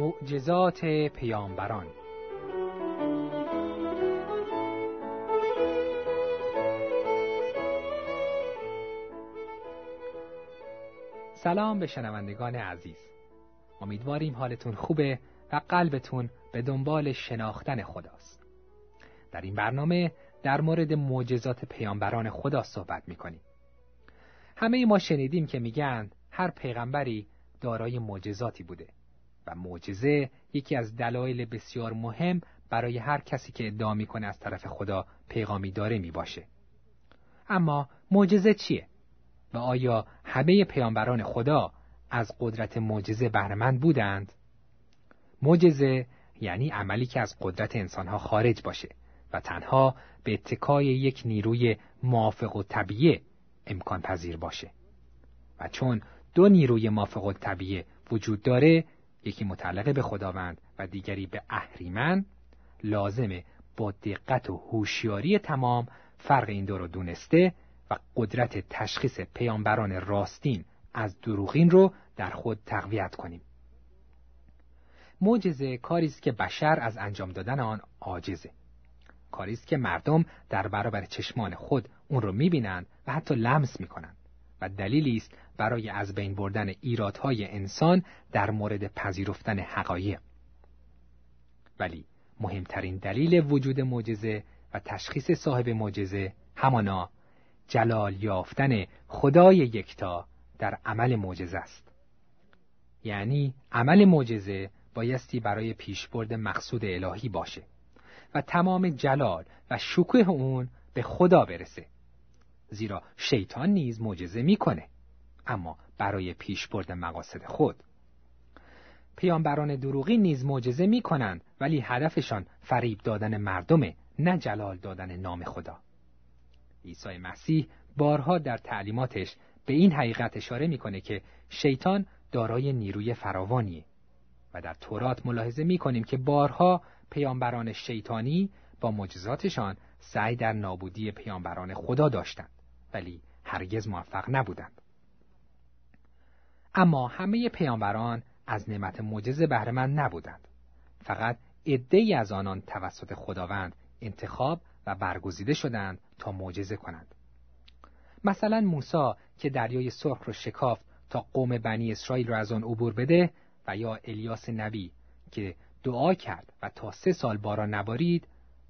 معجزات پیامبران. سلام به شنوندگان عزیز. امیدواریم حالتون خوبه و قلبتون به دنبال شناختن خداست. در این برنامه در مورد معجزات پیامبران خدا صحبت می‌کنیم. همه ما شنیدیم که میگن هر پیغمبری دارای معجزاتی بوده. و معجزه یکی از دلایل بسیار مهم برای هر کسی که ادعا می‌کنه از طرف خدا پیغامی داره می باشه. اما معجزه چیه؟ و آیا همه پیامبران خدا از قدرت معجزه بهرهمند بودند؟ معجزه یعنی عملی که از قدرت انسانها خارج باشه و تنها به اتکای یک نیروی موافق و طبیعه امکان پذیر باشه و چون دو نیروی موافق و طبیعه وجود داره یکی متعلق به خداوند و دیگری به اهریمن لازمه با دقت و هوشیاری تمام فرق این دو رو دونسته و قدرت تشخیص پیامبران راستین از دروغین رو در خود تقویت کنیم. معجزه کاری است که بشر از انجام دادن آن عاجزه. کاری است که مردم در برابر چشمان خود اون رو می‌بینند و حتی لمس می‌کنند و دلیلی است برای از بین بردن ایرادهای انسان در مورد پذیرفتن حقایق. ولی مهمترین دلیل وجود معجزه و تشخیص صاحب معجزه همانا جلال یافتن خدای یکتا در عمل معجزه است یعنی عمل معجزه بایستی برای پیشبرد مقصود الهی باشه و تمام جلال و شکوه اون به خدا برسه زیرا شیطان نیز معجزه می‌کنه اما برای پیشبرد مقاصد خود. پیامبران دروغی نیز معجزه می‌کنند ولی هدفشان فریب دادن مردمه نه جلال دادن نام خدا. عیسی مسیح بارها در تعلیماتش به این حقیقت اشاره می‌کنه که شیطان دارای نیروی فراوانیه و در تورات ملاحظه می‌کنیم که بارها پیامبران شیطانی با معجزاتشان سعی در نابودی پیامبران خدا داشتند. ولی هرگز موفق نبودند. اما همه پیامبران از نعمت معجزه بهرهمند نبودند. فقط عدهای از آنان توسط خداوند انتخاب و برگزیده شدند تا معجزه کنند. مثلا موسی که دریای سرخ رو شکافت تا قوم بنی اسرائیل را از آن عبور بده و یا الیاس نبی که دعا کرد و تا سه سال باران نبارید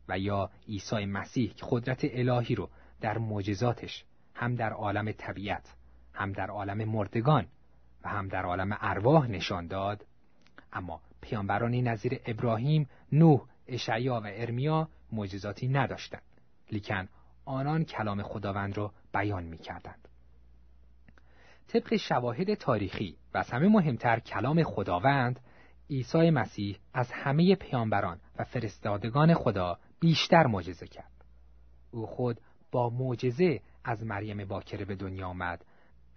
و یا عیسی مسیح که قدرت الهی رو در معجزاتش هم در عالم طبیعت هم در عالم مردگان و هم در عالم ارواح نشان داد اما پیامبرانی نظیر ابراهیم، نوح، اشعیا و ارمیا معجزاتی نداشتند لیکن آنان کلام خداوند را بیان می کردند. طبق شواهد تاریخی و از همه مهمتر کلام خداوند عیسی مسیح از همه پیامبران و فرستادگان خدا بیشتر معجزه کرد. او خود با معجزه از مریم باکره به دنیا آمد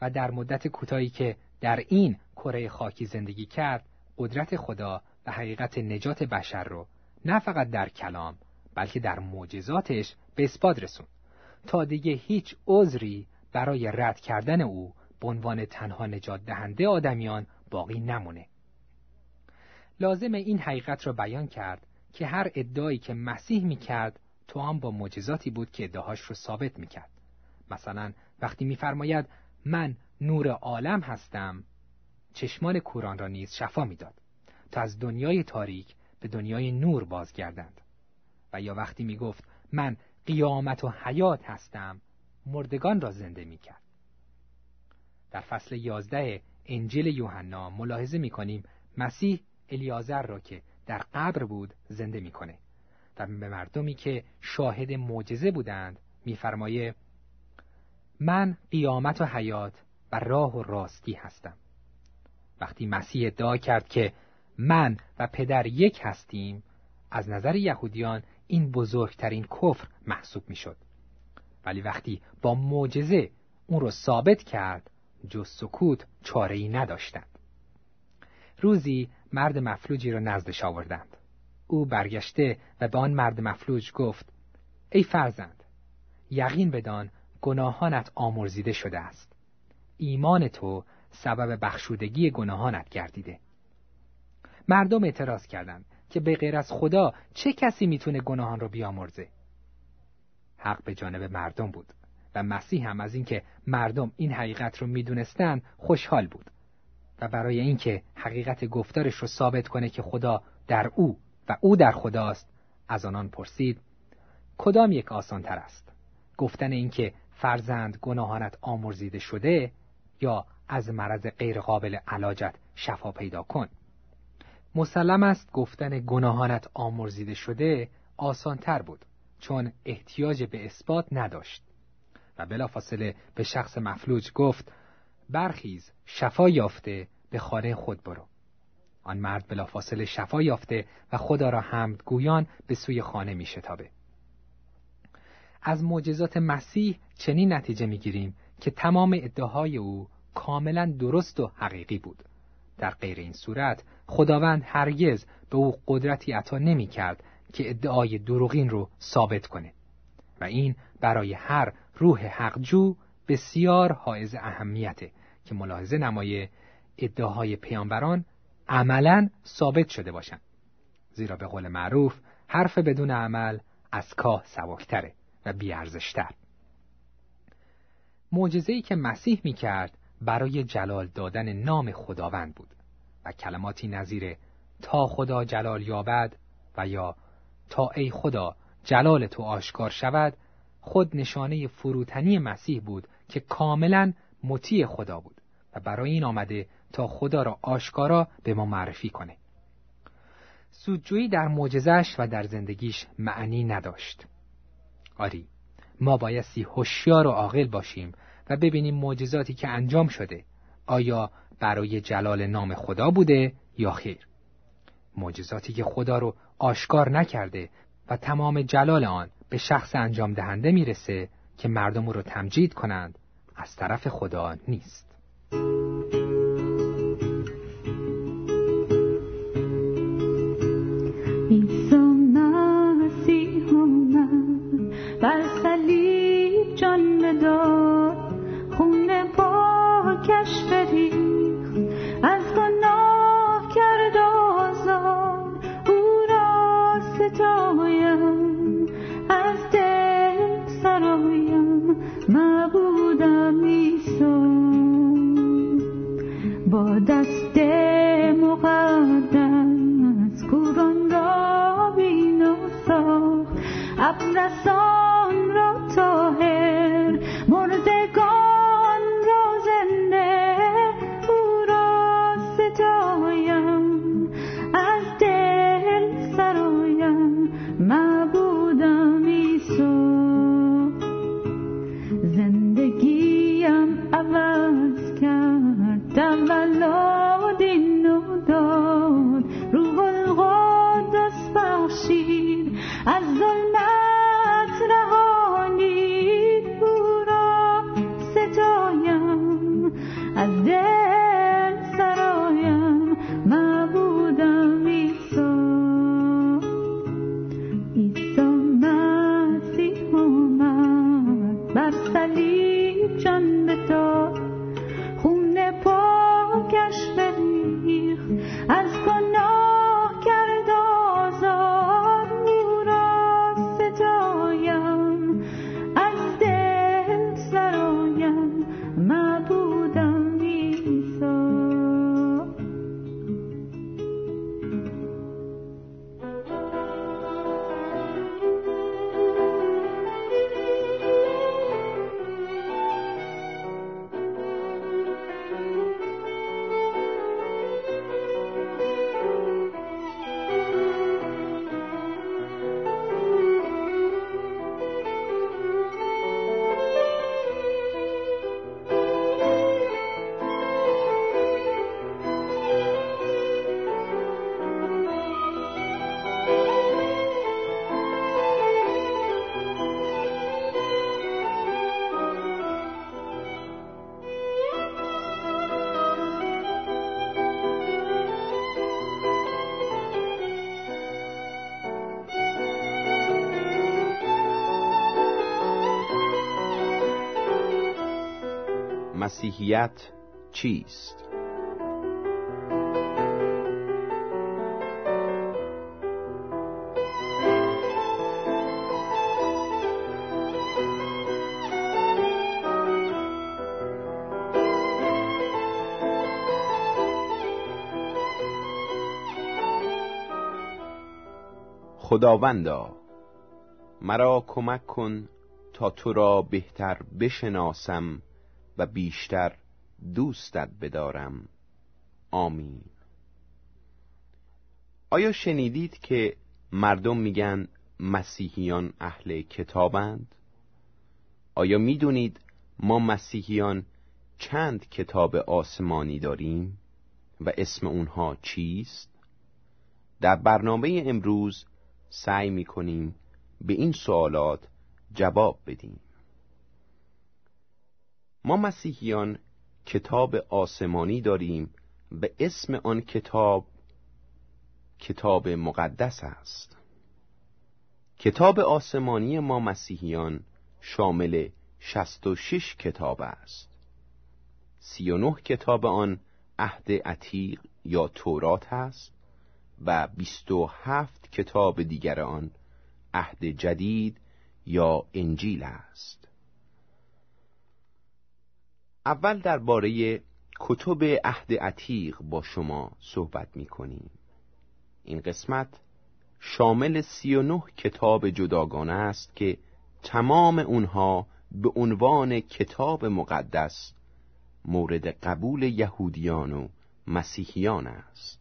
و در مدت کوتاهی که در این کره خاکی زندگی کرد قدرت خدا و حقیقت نجات بشر رو نه فقط در کلام بلکه در معجزاتش به اثبات رسوند. تا دیگه هیچ عذری برای رد کردن او به عنوان تنها نجات دهنده آدمیان باقی نمونه. لازم این حقیقت را بیان کرد که هر ادعایی که مسیح می‌کرد تو هم با معجزاتی بود که ادعاهاش رو ثابت می‌کرد. مثلا وقتی میفرماید من نور عالم هستم چشمان کوران را نیز شفا می‌داد تا از دنیای تاریک به دنیای نور بازگردند و یا وقتی می گفت من قیامت و حیات هستم مردگان را زنده می کرد. در فصل یازده انجیل یوحنا ملاحظه می کنیم مسیح الیازر را که در قبر بود زنده می‌کنه و به مردمی که شاهد معجزه بودند میفرمایه من قیامت و حیات و راه و راستی هستم. وقتی مسیح ادعا کرد که من و پدر یک هستیم از نظر یهودیان این بزرگترین کفر محسوب می‌شد. ولی وقتی با معجزه اون رو ثابت کرد جز سکوت چاره ای نداشتند. روزی مرد مفلوجی را نزدش آوردند. او برگشته و به آن مرد مفلوج گفت ای فرزند یقین بدان گناهانت آمرزیده شده است. ایمان تو سبب بخشودگی گناهانت گردیده. مردم اعتراض کردند که به غیر از خدا چه کسی می‌تونه گناهان رو بیامرزه؟ حق به جانب مردم بود و مسیح هم از اینکه مردم این حقیقت رو می‌دونستند خوشحال بود و برای اینکه حقیقت گفتارش رو ثابت کنه که خدا در او و او در خداست از آنان پرسید کدام یک آسان تر است؟ گفتن اینکه فرزند گناهانت آمرزیده شده یا از مرض غیرقابل علاجت شفا پیدا کن. مسلم است گفتن گناهانت آمرزیده شده آسان تر بود چون احتیاج به اثبات نداشت. و بلافاصله به شخص مفلوج گفت برخیز شفا یافته به خانه خود برو. آن مرد بلافاصله شفا یافته و خدا را حمد گویان به سوی خانه می شتابه. از معجزات مسیح چنین نتیجه می گیریم که تمام ادعاهای او کاملا درست و حقیقی بود. در غیر این صورت خداوند هرگز به او قدرتی عطا نمی کرد که ادعای دروغین رو ثابت کنه. و این برای هر روح حقجو بسیار حائز اهمیته که ملاحظه نمایه ادعاهای پیامبران عملا ثابت شده باشند. زیرا به قول معروف حرف بدون عمل از کاه سبکتره. و بیارزشتر معجزه‌ای که مسیح می کرد برای جلال دادن نام خداوند بود و کلماتی نظیر تا خدا جلال یابد و یا تا ای خدا جلال تو آشکار شود خود نشانه فروتنی مسیح بود که کاملا مطیع خدا بود و برای این آمده تا خدا را آشکارا به ما معرفی کنه. سودجویی در معجزش و در زندگیش معنی نداشت. آری، ما بایستی هوشیار و عاقل باشیم و ببینیم معجزاتی که انجام شده آیا برای جلال نام خدا بوده یا خیر. معجزاتی که خدا رو آشکار نکرده و تمام جلال آن به شخص انجام دهنده می‌رسه که مردم رو تمجید کنند از طرف خدا نیست. Godas مسیحیت چیست؟ خداوندا مرا کمک کن تا تو را بهتر بشناسم و بیشتر دوستت بدارم آمین آیا شنیدید که مردم میگن مسیحیان اهل کتابند؟ آیا می‌دونید ما مسیحیان چند کتاب آسمانی داریم و اسم اونها چیست؟ در برنامه امروز سعی می‌کنیم به این سوالات جواب بدیم ما مسیحیان کتاب آسمانی داریم و اسم آن کتاب کتاب مقدس است. کتاب آسمانی ما مسیحیان شامل 66 کتاب است. 39 کتاب آن عهد عتیق یا تورات است و 27 کتاب دیگر آن عهد جدید یا انجیل است. اول درباره کتب عهد عتیق با شما صحبت می کنیم این قسمت شامل سی و نه کتاب جداگانه است که تمام اونها به عنوان کتاب مقدس مورد قبول یهودیان و مسیحیان است.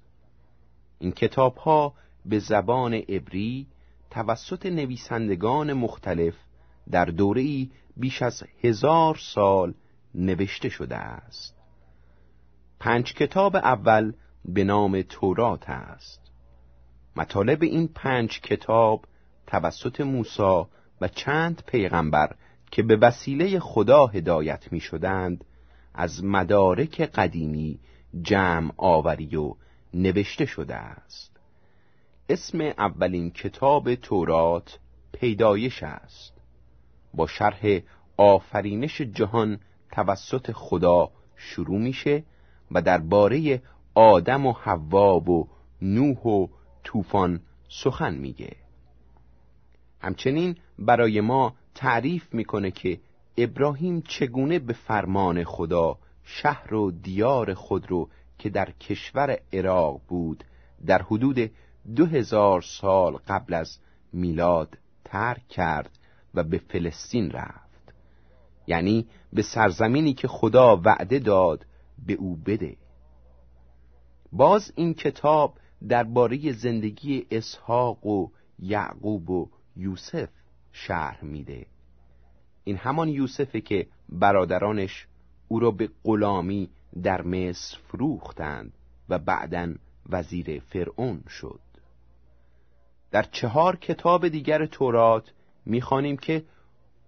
این کتاب ها به زبان عبری توسط نویسندگان مختلف در دوره‌ای بیش از هزار سال نوشته شده است. پنج کتاب اول به نام تورات است. مطالب این پنج کتاب توسط موسی و چند پیغمبر که به وسیله خدا هدایت می شدند از مدارک قدیمی جمع آوری و نوشته شده است. اسم اولین کتاب تورات پیدایش است. با شرح آفرینش جهان توسط خدا شروع میشه و درباره آدم و حوا و نوح و طوفان سخن میگه. همچنین برای ما تعریف می‌کنه که ابراهیم چگونه به فرمان خدا شهر و دیار خود رو که در کشور عراق بود در حدود دو هزار سال قبل از میلاد ترک کرد و به فلسطین رفت. یعنی به سرزمینی که خدا وعده داد به او بده. باز این کتاب درباره زندگی اسحاق و یعقوب و یوسف شرح میده. این همان یوسفه که برادرانش او را به غلامی در مصر فروختند و بعدا وزیر فرعون شد. در چهار کتاب دیگر تورات می‌خوانیم که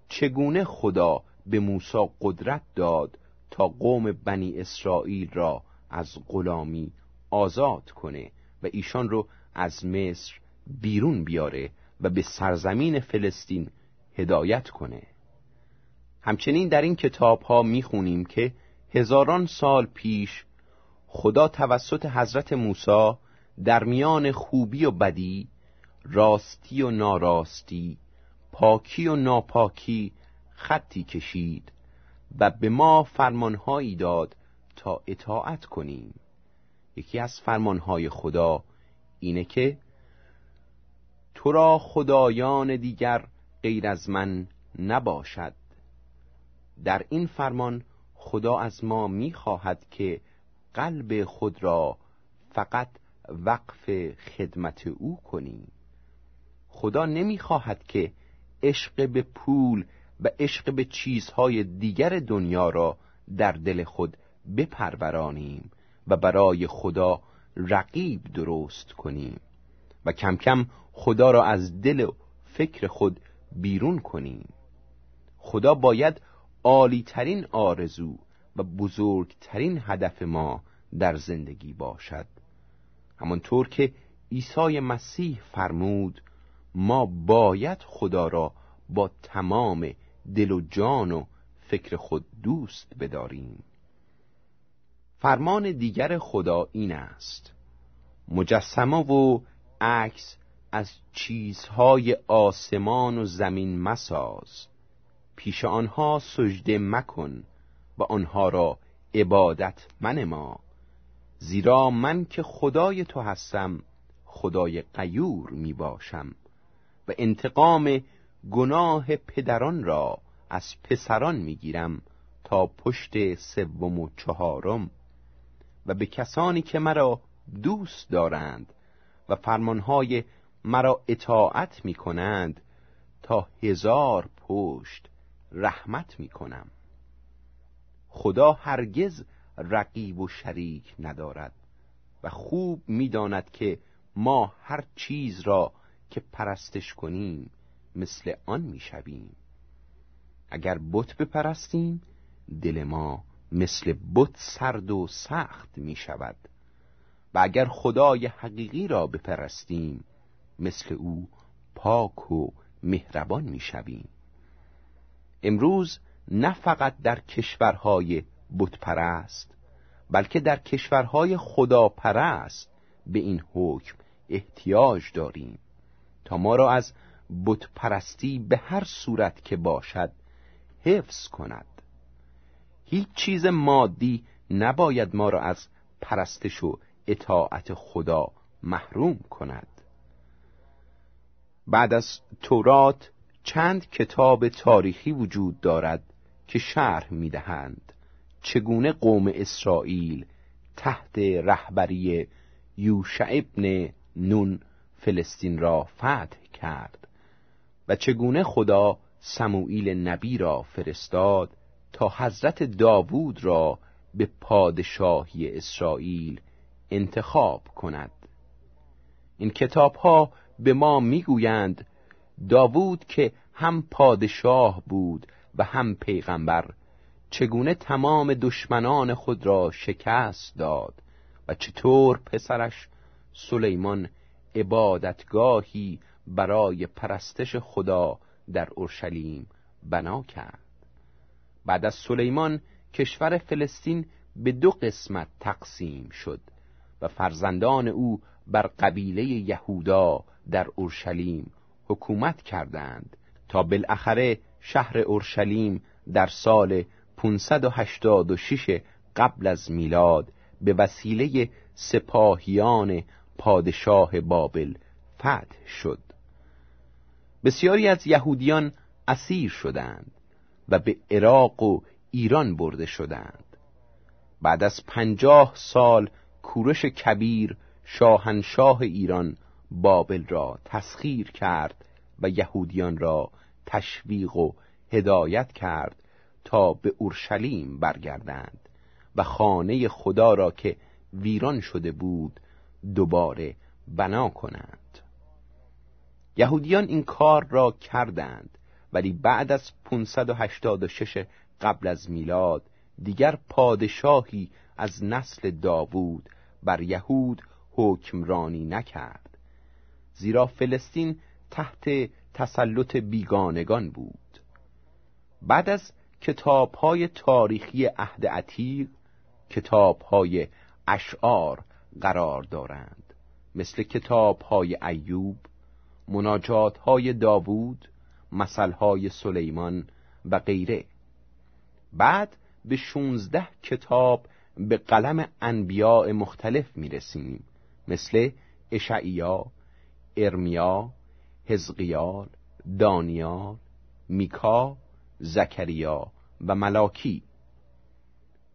چگونه خدا به موسی قدرت داد تا قوم بنی اسرائیل را از غلامی آزاد کنه و ایشان رو از مصر بیرون بیاره و به سرزمین فلسطین هدایت کنه. همچنین در این کتاب ها می‌خونیم که هزاران سال پیش خدا توسط حضرت موسی در میان خوبی و بدی راستی و ناراستی پاکی و ناپاکی خطی کشید و به ما فرمانهایی داد تا اطاعت کنیم. یکی از فرمانهای خدا اینه که تو را خدایان دیگر غیر از من نباشد. در این فرمان خدا از ما می‌خواهد که قلب خود را فقط وقف خدمت او کنیم خدا نمی‌خواهد که عشق به پول و عشق به چیزهای دیگر دنیا را در دل خود بپرورانیم و برای خدا رقیب درست کنیم و کم کم خدا را از دل و فکر خود بیرون کنیم. خدا باید عالی ترین آرزو و بزرگترین هدف ما در زندگی باشد. همانطور که عیسی مسیح فرمود ما باید خدا را با تمام دل و جان و فکر خود دوست بداریم. فرمان دیگر خدا این است. مجسمه و عکس از چیزهای آسمان و زمین مساز. پیش آنها سجده مکن و آنها را عبادت منما. زیرا من که خدای تو هستم خدای قیور می باشم و انتقام گناه پدران را از پسران می‌گیرم تا پشت سوم و چهارم. و به کسانی که مرا دوست دارند و فرمانهای مرا اطاعت می کنند تا هزار پشت رحمت می کنم خدا هرگز رقیب و شریک ندارد و خوب می‌داند که ما هر چیز را که پرستش کنیم مثل آن می‌شویم. اگر بت بپرستیم دل ما مثل بت سرد و سخت می شود و اگر خدای حقیقی را بپرستیم مثل او پاک و مهربان می شویم امروز نه فقط در کشورهای بت پرست بلکه در کشورهای خداپرست به این حکم احتیاج داریم تا ما را از بت پرستی به هر صورت که باشد حفظ کند. هیچ چیز مادی نباید ما را از پرستش و اطاعت خدا محروم کند. بعد از تورات چند کتاب تاریخی وجود دارد که شرح می‌دهند چگونه قوم اسرائیل تحت رهبری یوشع ابن نون فلسطین را فتح کرد. و چگونه خدا سموئیل نبی را فرستاد تا حضرت داوود را به پادشاهی اسرائیل انتخاب کند. این کتاب ها به ما می‌گویند داوود که هم پادشاه بود و هم پیغمبر چگونه تمام دشمنان خود را شکست داد و چطور پسرش سلیمان عبادتگاهی برای پرستش خدا در اورشلیم بنا کرد. بعد از سلیمان کشور فلسطین به دو قسمت تقسیم شد و فرزندان او بر قبیله یهودا در اورشلیم حکومت کردند تا بالاخره شهر اورشلیم در سال 586 قبل از میلاد به وسیله سپاهیان پادشاه بابل فتح شد. بسیاری از یهودیان اسیر شدند و به عراق و ایران برده شدند. بعد از پنجاه سال کورش کبیر شاهنشاه ایران بابل را تسخیر کرد و یهودیان را تشویق و هدایت کرد تا به اورشلیم برگردند و خانه خدا را که ویران شده بود دوباره بنا کنند. یهودیان این کار را کردند ولی بعد از 586 قبل از میلاد دیگر پادشاهی از نسل داوود بر یهود حکمرانی نکرد. زیرا فلسطین تحت تسلط بیگانگان بود. بعد از کتابهای تاریخی عهد عتیق کتابهای اشعار قرار دارند مثل کتابهای ایوب مناجاتهای داوود مثلهای سلیمان و غیره. بعد به شونزده کتاب به قلم انبیاء مختلف می‌رسیم. مثل اشعیا، ارمیا، حزقیال، دانیال، میکا، زکریا و ملاکی.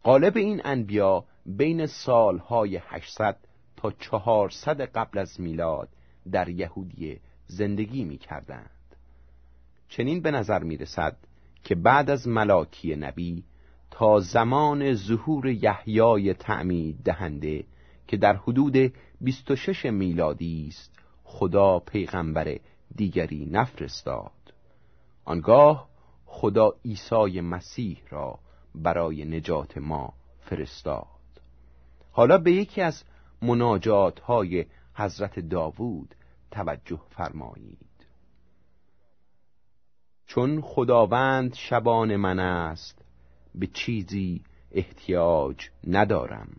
قالب این انبیا بین سالهای 800 تا 400 قبل از میلاد در یهودیه زندگی می کردند. چنین به نظر می رسد که بعد از ملاکی نبی تا زمان ظهور یحیای تعمید دهنده که در حدود 26 میلادی است خدا پیغمبر دیگری نفرستاد آنگاه خدا عیسی مسیح را برای نجات ما فرستاد حالا به یکی از مناجات های حضرت داوود توجه فرمایید. چون خداوند شبان من است به چیزی احتیاج ندارم.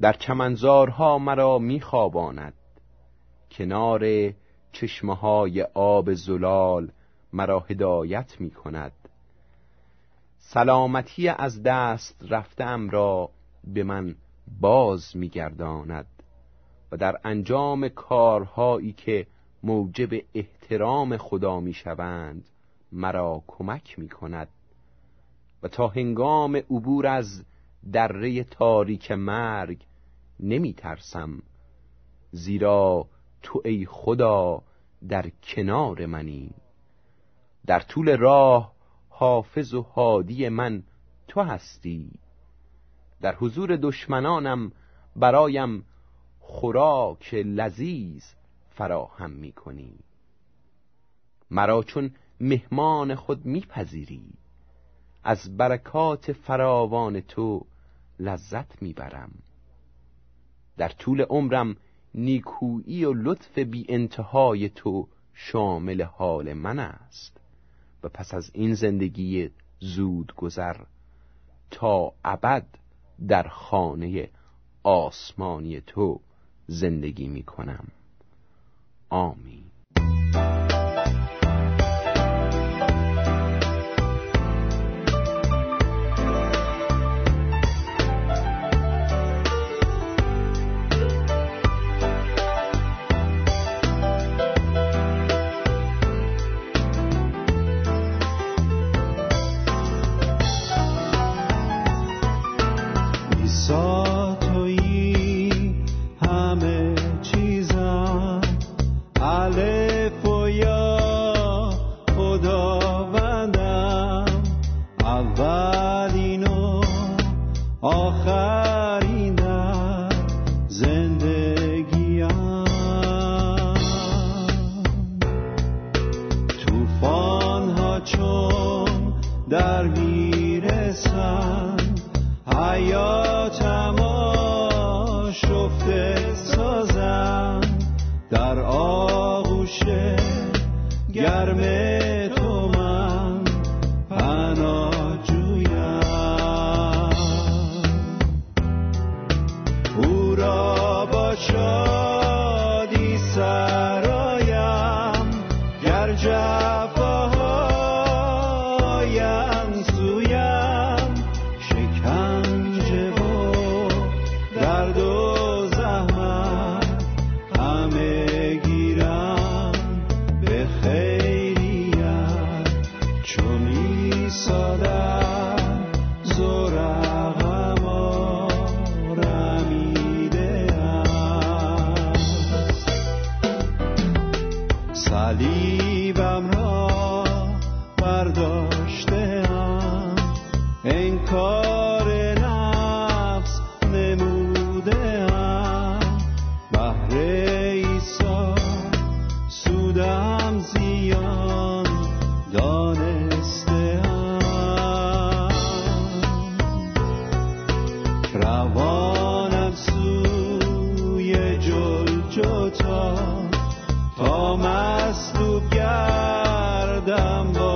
در چمنزارها مرا میخواباند. کنار چشمه های آب زلال مرا هدایت می کند سلامتی از دست رفتم را به من باز می گرداند در انجام کارهایی که موجب احترام خدا می شوند مرا کمک می کند و تا هنگام عبور از دره تاریک مرگ نمی ترسم زیرا تو ای خدا در کنار منی. در طول راه حافظ و حادی من تو هستی. در حضور دشمنانم برایم خوراک لذیذ فراهم می کنی مرا چون مهمان خود میپذیری از برکات فراوان تو لذت می‌برم. در طول عمرم نیکویی و لطف بی انتهای تو شامل حال من است و پس از این زندگی زود گذر تا ابد در خانه آسمانی تو زندگی می کنم آمین. در gamble.